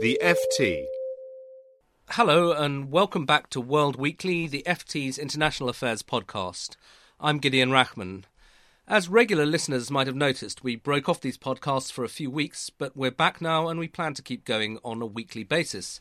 The FT. Hello, and welcome back to World Weekly, the FT's International Affairs podcast. I'm Gideon Rachman. As regular listeners might have noticed, we broke off these podcasts for a few weeks, but we're back now and we plan to keep going on a weekly basis.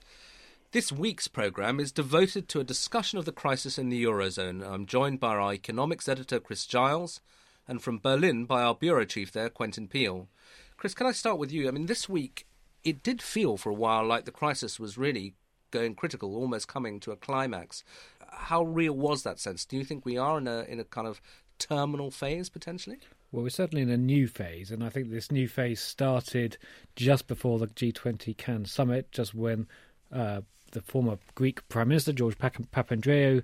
This week's programme is devoted to a discussion of the crisis in the Eurozone. I'm joined by our economics editor, Chris Giles, and from Berlin by our bureau chief there, Quentin Peel. Chris, can I start with you? I mean, this week it did feel for a while like the crisis was really going critical, almost coming to a climax. How real was that sense? Do you think we are in a in a kind of terminal phase potentially? Well, we're certainly in a new phase, and I think this new phase started just before the G20 Cannes summit, just when uh, the former Greek Prime Minister George Papandreou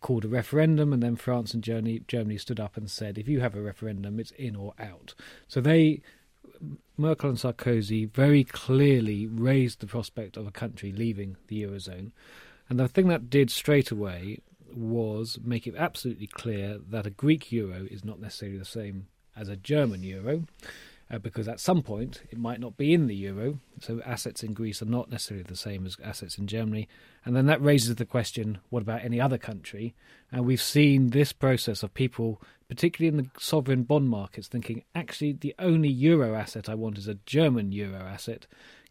called a referendum, and then France and Germany, Germany stood up and said, if you have a referendum, it's in or out. So they Merkel and Sarkozy very clearly raised the prospect of a country leaving the Eurozone. And the thing that did straight away was make it absolutely clear that a Greek euro is not necessarily the same as a German euro uh, because at some point it might not be in the euro. So assets in Greece are not necessarily the same as assets in Germany. And then that raises the question what about any other country? And we've seen this process of people, particularly in the sovereign bond markets, thinking actually the only euro asset I want is a German euro asset.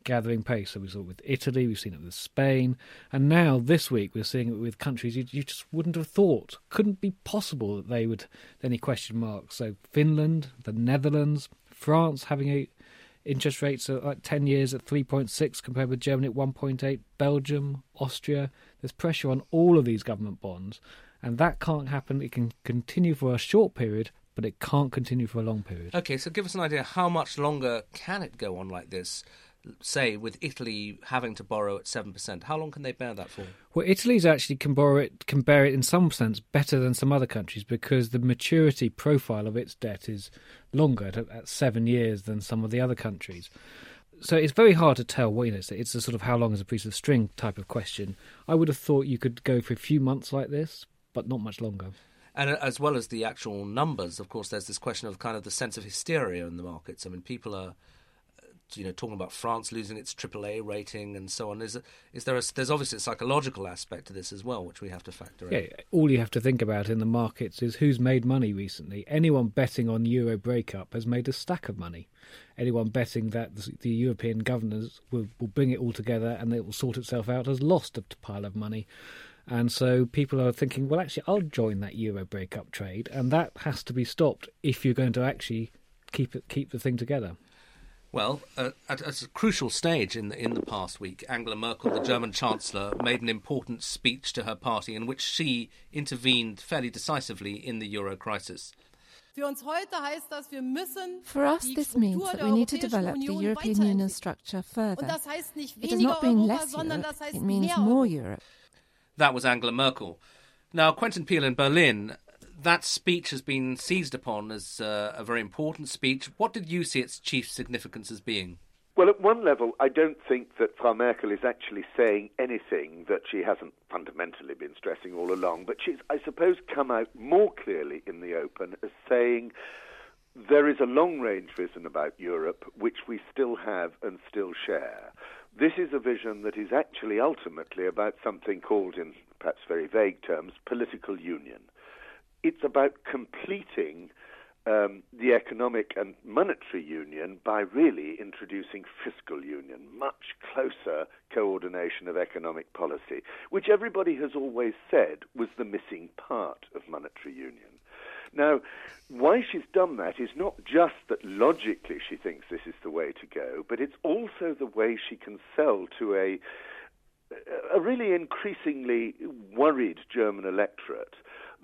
Gathering pace. So we saw it with Italy, we've seen it with Spain, and now this week we're seeing it with countries you, you just wouldn't have thought couldn't be possible that they would any question marks. So Finland, the Netherlands, France having a interest rates at like 10 years at 3.6 compared with Germany at 1.8, Belgium, Austria. There's pressure on all of these government bonds, and that can't happen. It can continue for a short period, but it can't continue for a long period. Okay, so give us an idea how much longer can it go on like this? Say with Italy having to borrow at seven percent, how long can they bear that for? Well, Italy's actually can borrow it can bear it in some sense better than some other countries because the maturity profile of its debt is longer at, at seven years than some of the other countries. So it's very hard to tell. What you know, it's, it's a sort of how long is a piece of string type of question. I would have thought you could go for a few months like this, but not much longer. And uh, as well as the actual numbers, of course, there's this question of kind of the sense of hysteria in the markets. I mean, people are you know talking about France losing its AAA rating and so on. Is is there a, there's obviously a psychological aspect to this as well, which we have to factor in. Yeah, all you have to think about in the markets is who's made money recently. Anyone betting on euro breakup has made a stack of money. Anyone betting that the, European governors will, will bring it all together and it will sort itself out has lost a pile of money. And so people are thinking, well, actually, I'll join that euro breakup trade, and that has to be stopped if you're going to actually keep it, keep the thing together. Well, uh, at, at, a crucial stage in the, in the past week, Angela Merkel, the German Chancellor, made an important speech to her party in which she intervened fairly decisively in the euro crisis. For us, this means that we need to develop the European Union structure further. It does not mean less Europe, it means more Europe. That was Angela Merkel. Now, Quentin Peel in Berlin that speech has been seized upon as uh, a very important speech. What did you see its chief significance as being? Well, at one level, I don't think that Frau Merkel is actually saying anything that she hasn't fundamentally been stressing all along, but she's, I suppose, come out more clearly in the open as saying there is a long range vision about Europe which we still have and still share. This is a vision that is actually ultimately about something called, in perhaps very vague terms, political union it's about completing um, the economic and monetary union by really introducing fiscal union, much closer coordination of economic policy, which everybody has always said was the missing part of monetary union. Now, why she's done that is not just that logically she thinks this is the way to go, but it's also the way she can sell to a a really increasingly worried German electorate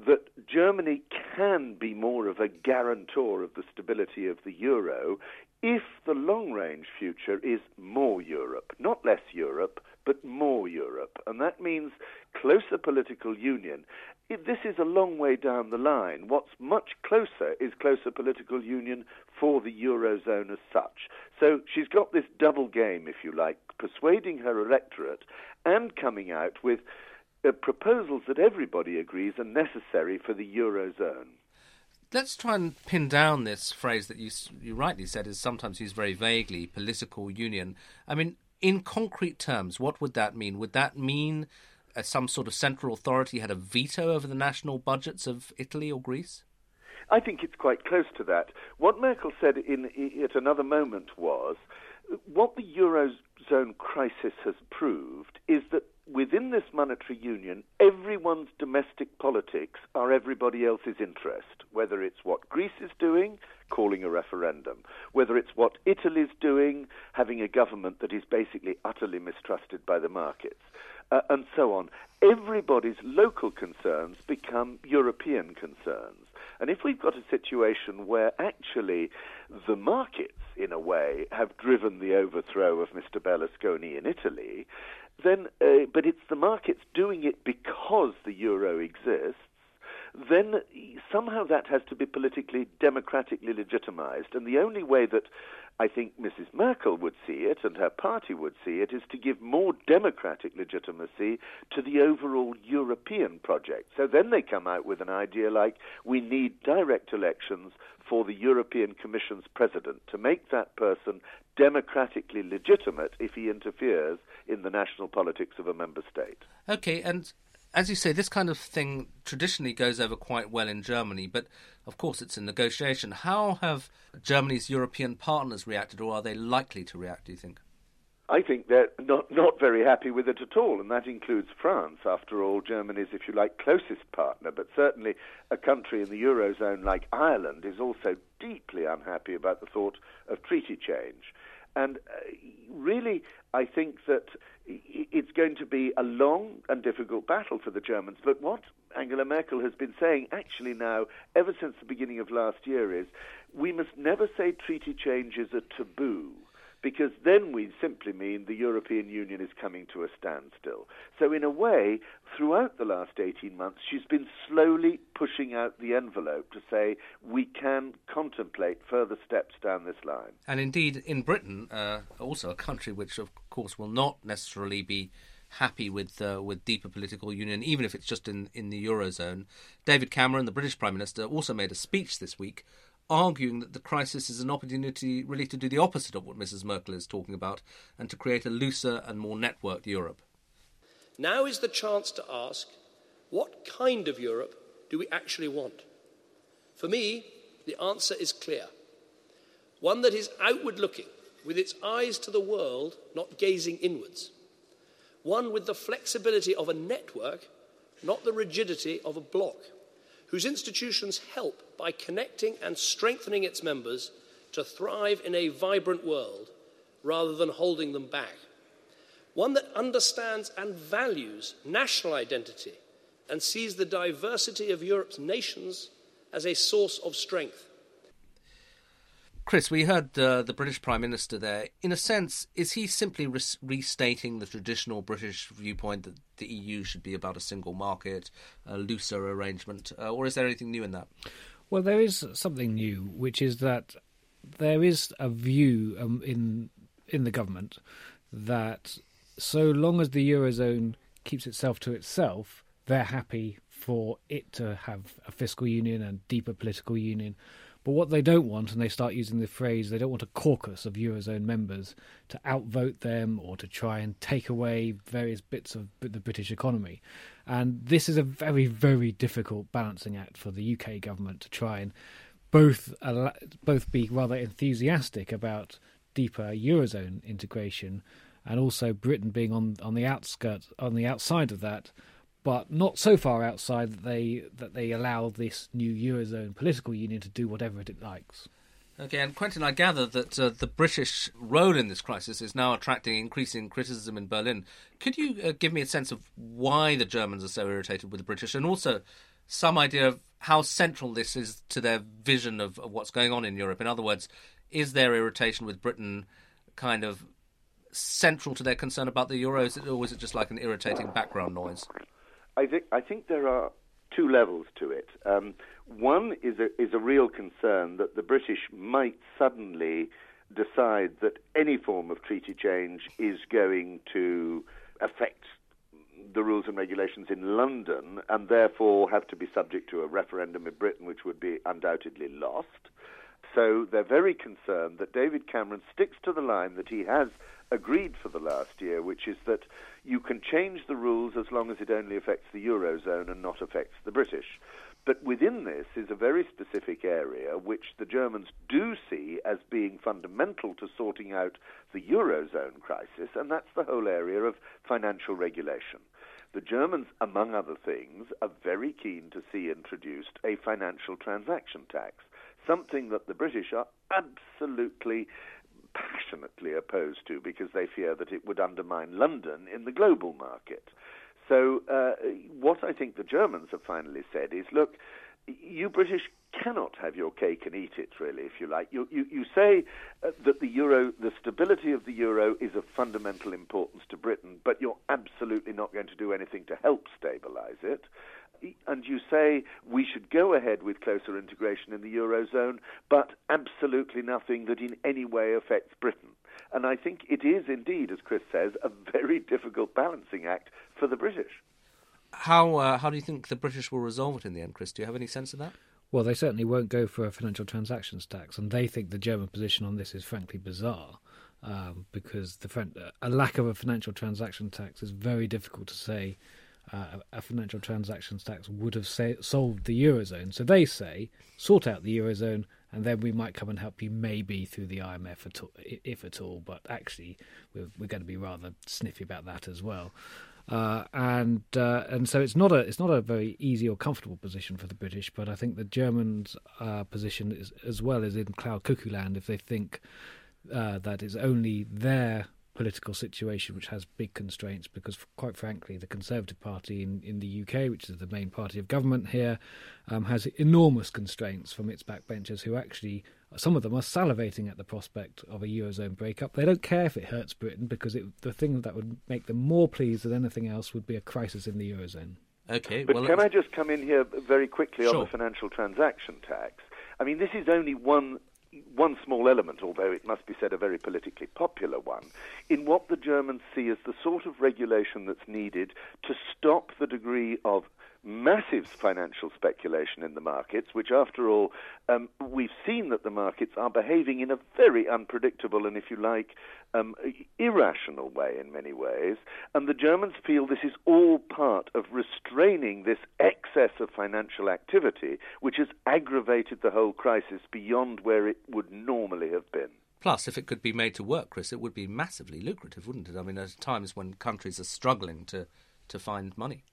that Germany can be more of a guarantor of the stability of the euro if the long range future is more Europe, not less Europe, but more Europe. And that means closer political union. This is a long way down the line. What's much closer is closer political union for the Eurozone as such. So she's got this double game, if you like, persuading her electorate and coming out with uh, proposals that everybody agrees are necessary for the Eurozone let's try and pin down this phrase that you you rightly said is sometimes used very vaguely, political union. I mean, in concrete terms, what would that mean? Would that mean uh, some sort of central authority had a veto over the national budgets of Italy or Greece? I think it's quite close to that. What Merkel said in, at another moment was what the Eurozone crisis has proved is that within this monetary union, everyone's domestic politics are everybody else's interest, whether it's what Greece is doing, calling a referendum, whether it's what Italy's doing, having a government that is basically utterly mistrusted by the markets, uh, and so on. Everybody's local concerns become European concerns. And if we've got a situation where actually the markets, in a way, have driven the overthrow of Mr. Berlusconi in Italy, then, uh, but it's the markets doing it because the euro exists, then somehow that has to be politically, democratically legitimized. And the only way that I think Mrs. Merkel would see it and her party would see it is to give more democratic legitimacy to the overall European project. So then they come out with an idea like we need direct elections for the European Commission's president to make that person democratically legitimate if he interferes in the national politics of a member state. Okay, and as you say, this kind of thing traditionally goes over quite well in Germany, but of course it's a negotiation. How have Germany's European partners reacted, or are they likely to react, do you think? I think they're not, not very happy with it at all, and that includes France. After all, Germany's, if you like, closest partner, but certainly a country in the Eurozone like Ireland is also deeply unhappy about the thought of treaty change. And uh, really, I think that it's going to be a long and difficult battle for the Germans. But what Angela Merkel has been saying actually now, ever since the beginning of last year, is we must never say treaty change is a taboo because then we simply mean the European Union is coming to a standstill. So, in a way, throughout the last 18 months, she's been slowly pushing out the envelope to say we can contemplate further steps down this line. And indeed, in Britain, uh, also a country which, of course, will not necessarily be happy with uh, with deeper political union, even if it's just in, in the eurozone. David Cameron, the British Prime Minister, also made a speech this week arguing that the crisis is an opportunity really to do the opposite of what Mrs. Merkel is talking about and to create a looser and more networked Europe. Now is the chance to ask what kind of Europe do we actually want? For me, the answer is clear one that is outward looking, with its eyes to the world, not gazing inwards. One with the flexibility of a network, not the rigidity of a bloc whose institutions help by connecting and strengthening its members to thrive in a vibrant world rather than holding them back. One that understands and values national identity and sees the diversity of Europe's nations as a source of strength. Chris, we heard uh, the British Prime Minister there. In a sense, is he simply restating the traditional British viewpoint that the EU should be about a single market, a looser arrangement, uh, or is there anything new in that? Well, there is something new, which is that there is a view um, in in the government that so long as the eurozone keeps itself to itself, they're happy for it to have a fiscal union and deeper political union but what they don't want, and they start using the phrase, they don't want a caucus of Eurozone members to outvote them or to try and take away various bits of the British economy. And this is a very, very difficult balancing act for the UK government to try and both both be rather enthusiastic about deeper Eurozone integration and also Britain being on, on the outskirts, on the outside of that, but not so far outside that they that they allow this new eurozone political union to do whatever it likes. Okay, and Quentin, I gather that uh, the British role in this crisis is now attracting increasing criticism in Berlin. Could you uh, give me a sense of why the Germans are so irritated with the British, and also some idea of how central this is to their vision of, of what's going on in Europe? In other words, is their irritation with Britain kind of central to their concern about the euro, or is it just like an irritating background noise? I think I think there are two levels to it. Um, one is a, is a real concern that the British might suddenly decide that any form of treaty change is going to affect the rules and regulations in London and therefore have to be subject to a referendum in Britain, which would be undoubtedly lost. So they're very concerned that David Cameron sticks to the line that he has agreed for the last year, which is that you can change the rules as long as it only affects the Eurozone and not affects the British. But within this is a very specific area which the Germans do see as being fundamental to sorting out the Eurozone crisis, and that's the whole area of financial regulation. The Germans, among other things, are very keen to see introduced a financial transaction tax, something that the British are absolutely passionately opposed to because they fear that it would undermine London in the global market. So, uh, what I think the Germans have finally said is look, you British cannot have your cake and eat it, really, if you like. You, you, you say uh, that the euro, the stability of the euro is of fundamental importance to Britain, but you're absolutely not going to do anything to help stabilize it. And you say we should go ahead with closer integration in the eurozone, but absolutely nothing that in any way affects Britain. And I think it is indeed, as Chris says, a very difficult balancing act for the British. How uh, how do you think the British will resolve it in the end, Chris? Do you have any sense of that? Well, they certainly won't go for a financial transactions tax, and they think the German position on this is frankly bizarre. Um, because the a lack of a financial transaction tax is very difficult to say uh, a financial transactions tax would have say, solved the eurozone. So they say sort out the eurozone, and then we might come and help you maybe through the IMF at all, if at all. But actually, we're, we're going to be rather sniffy about that as well. Uh, and uh, and so it's not a it's not a very easy or comfortable position for the British, but I think the Germans' uh, position is as well as in cloud cuckoo land if they think uh, that it's only their political situation which has big constraints because, quite frankly, the Conservative Party in, in the UK, which is the main party of government here, um, has enormous constraints from its backbenchers who actually, some of them are salivating at the prospect of a Eurozone breakup. They don't care if it hurts Britain because it, the thing that would make them more pleased than anything else would be a crisis in the Eurozone. Okay, but well, can I just come in here very quickly sure. on the financial transaction tax? I mean, this is only one one small element, although it must be said a very politically popular one, in what the Germans see as the sort of regulation that's needed to stop the degree of massive financial speculation in the markets, which, after all, um, we've seen that the markets are behaving in a very unpredictable and, if you like, um, irrational way in many ways. And the Germans feel this is all part of restraining this excess of financial activity, which has aggravated the whole crisis beyond where it would normally have been. Plus, if it could be made to work, Chris, it would be massively lucrative, wouldn't it? I mean, at times when countries are struggling to, to find money.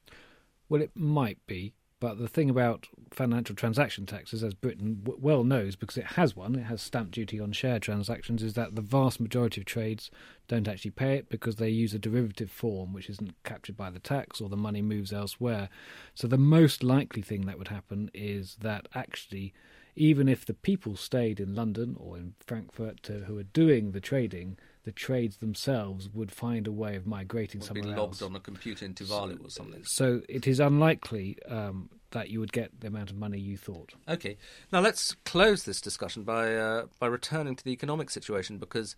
Well, it might be, but the thing about financial transaction taxes, as Britain w- well knows because it has one, it has stamp duty on share transactions, is that the vast majority of trades don't actually pay it because they use a derivative form which isn't captured by the tax or the money moves elsewhere. So the most likely thing that would happen is that actually, even if the people stayed in London or in Frankfurt to, who are doing the trading, the trades themselves would find a way of migrating would somewhere be logged else. on a computer in Tuvalu so, or something. So it is unlikely um, that you would get the amount of money you thought. Okay, now let's close this discussion by uh, by returning to the economic situation because.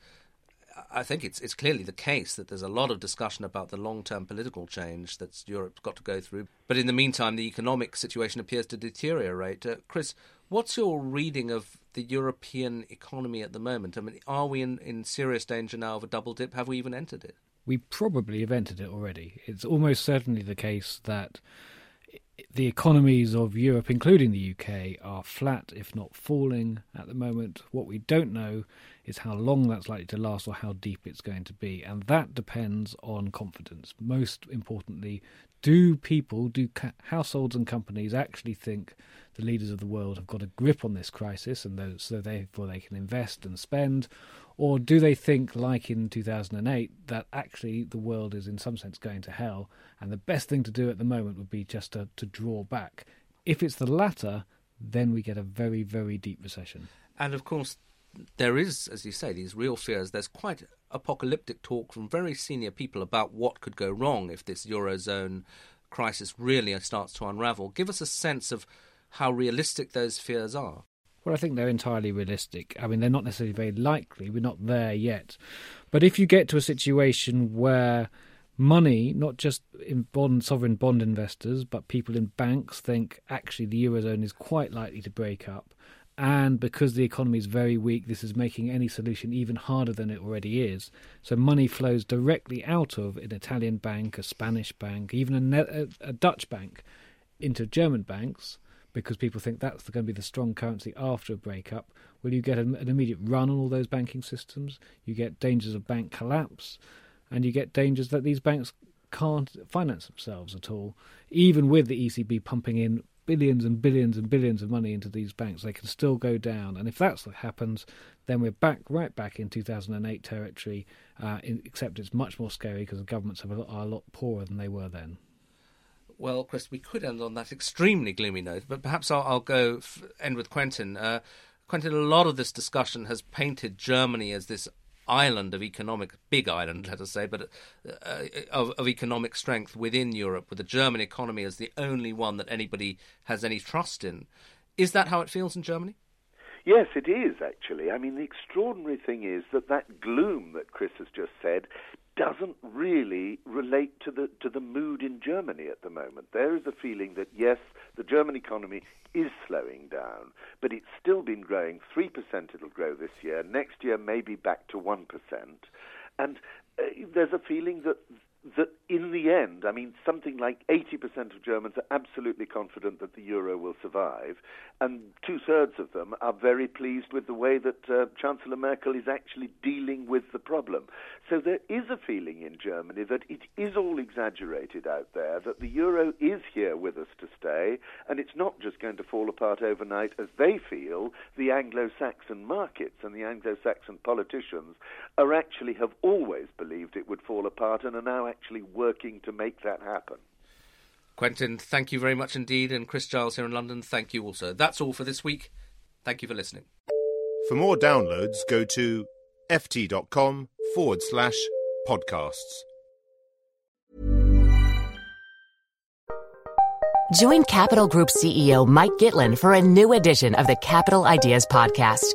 I think it's it's clearly the case that there's a lot of discussion about the long-term political change that Europe's got to go through. But in the meantime, the economic situation appears to deteriorate. Uh, Chris, what's your reading of the European economy at the moment? I mean, are we in, in serious danger now of a double dip? Have we even entered it? We probably have entered it already. It's almost certainly the case that the economies of Europe, including the UK, are flat, if not falling, at the moment. What we don't know is how long that's likely to last or how deep it's going to be. And that depends on confidence. Most importantly, do people, do ca- households and companies actually think the leaders of the world have got a grip on this crisis and those, so therefore they can invest and spend? Or do they think, like in 2008, that actually the world is in some sense going to hell and the best thing to do at the moment would be just to, to draw back? If it's the latter, then we get a very, very deep recession. And of course, there is, as you say, these real fears. There's quite apocalyptic talk from very senior people about what could go wrong if this eurozone crisis really starts to unravel. Give us a sense of how realistic those fears are. Well, I think they're entirely realistic. I mean, they're not necessarily very likely. We're not there yet. But if you get to a situation where money, not just in bond sovereign bond investors, but people in banks think actually the eurozone is quite likely to break up, and because the economy is very weak, this is making any solution even harder than it already is. So money flows directly out of an Italian bank, a Spanish bank, even a, a Dutch bank, into German banks because people think that's going to be the strong currency after a breakup. Will you get an, immediate run on all those banking systems? You get dangers of bank collapse, and you get dangers that these banks can't finance themselves at all, even with the ECB pumping in billions and billions and billions of money into these banks. They can still go down, and if that's what happens, then we're back right back in 2008 territory. Uh, in, except it's much more scary because the governments are a lot poorer than they were then. Well, Chris, we could end on that extremely gloomy note, but perhaps I'll, I'll go f- end with Quentin. Uh, Quentin, a lot of this discussion has painted Germany as this island of economic, big island, let us say, but uh, of, of, economic strength within Europe, with the German economy as the only one that anybody has any trust in. Is that how it feels in Germany? Yes, it is actually. I mean, the extraordinary thing is that that gloom that Chris has just said doesn't really relate to the to the mood in Germany at the moment. There is a feeling that yes, the German economy is slowing down, but it's still been growing. Three percent it'll grow this year. Next year maybe back to one percent, and uh, there's a feeling that that in the end, I mean, something like 80% of Germans are absolutely confident that the euro will survive, and two thirds of them are very pleased with the way that uh, Chancellor Merkel is actually dealing with the problem. So there is a feeling in Germany that it is all exaggerated out there, that the euro is here with us to stay, and it's not just going to fall apart overnight as they feel the Anglo Saxon markets and the Anglo Saxon politicians are actually have always believed it would fall apart and are now actually working to make that happen. Quentin, thank you very much indeed. And Chris Giles here in London, thank you also. That's all for this week. Thank you for listening. For more downloads, go to ft.com forward slash podcasts. Join Capital Group CEO Mike Gitlin for a new edition of the Capital Ideas Podcast.